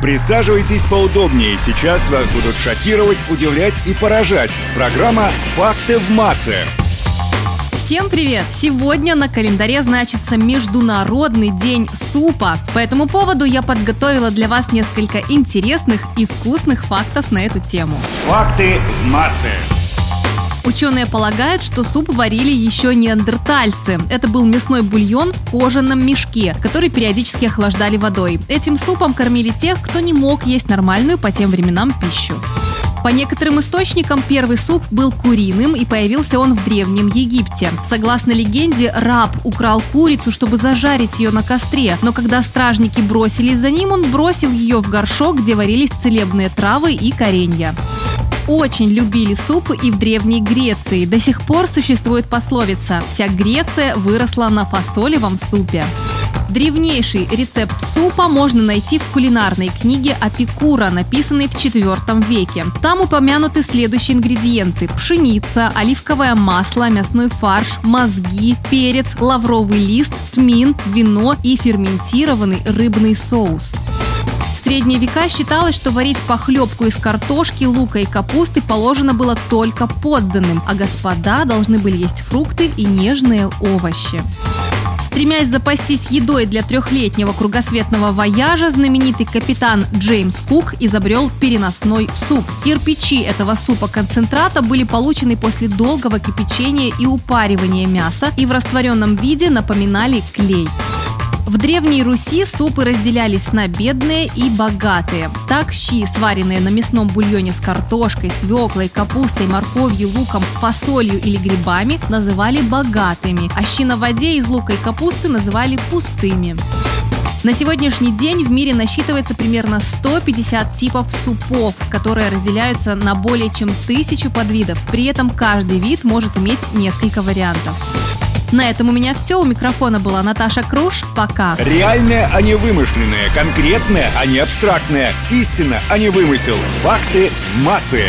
Присаживайтесь поудобнее. Сейчас вас будут шокировать, удивлять и поражать. Программа «Факты в массы». Всем привет! Сегодня на календаре значится Международный день супа. По этому поводу я подготовила для вас несколько интересных и вкусных фактов на эту тему. Факты в массы. Ученые полагают, что суп варили еще неандертальцы. Это был мясной бульон в кожаном мешке, который периодически охлаждали водой. Этим супом кормили тех, кто не мог есть нормальную по тем временам пищу. По некоторым источникам первый суп был куриным и появился он в Древнем Египте. Согласно легенде, раб украл курицу, чтобы зажарить ее на костре, но когда стражники бросились за ним, он бросил ее в горшок, где варились целебные травы и коренья очень любили супы и в Древней Греции. До сих пор существует пословица «Вся Греция выросла на фасолевом супе». Древнейший рецепт супа можно найти в кулинарной книге Апикура, написанной в IV веке. Там упомянуты следующие ингредиенты – пшеница, оливковое масло, мясной фарш, мозги, перец, лавровый лист, тмин, вино и ферментированный рыбный соус. В средние века считалось, что варить похлебку из картошки, лука и капусты положено было только подданным, а господа должны были есть фрукты и нежные овощи. Стремясь запастись едой для трехлетнего кругосветного вояжа, знаменитый капитан Джеймс Кук изобрел переносной суп. Кирпичи этого супа-концентрата были получены после долгого кипячения и упаривания мяса и в растворенном виде напоминали клей. В Древней Руси супы разделялись на бедные и богатые. Так щи, сваренные на мясном бульоне с картошкой, свеклой, капустой, морковью, луком, фасолью или грибами, называли богатыми, а щи на воде из лука и капусты называли пустыми. На сегодняшний день в мире насчитывается примерно 150 типов супов, которые разделяются на более чем тысячу подвидов. При этом каждый вид может иметь несколько вариантов. На этом у меня все. У микрофона была Наташа Круш. Пока. Реальное, а не вымышленное. Конкретное, а не абстрактное. Истина, а не вымысел. Факты массы.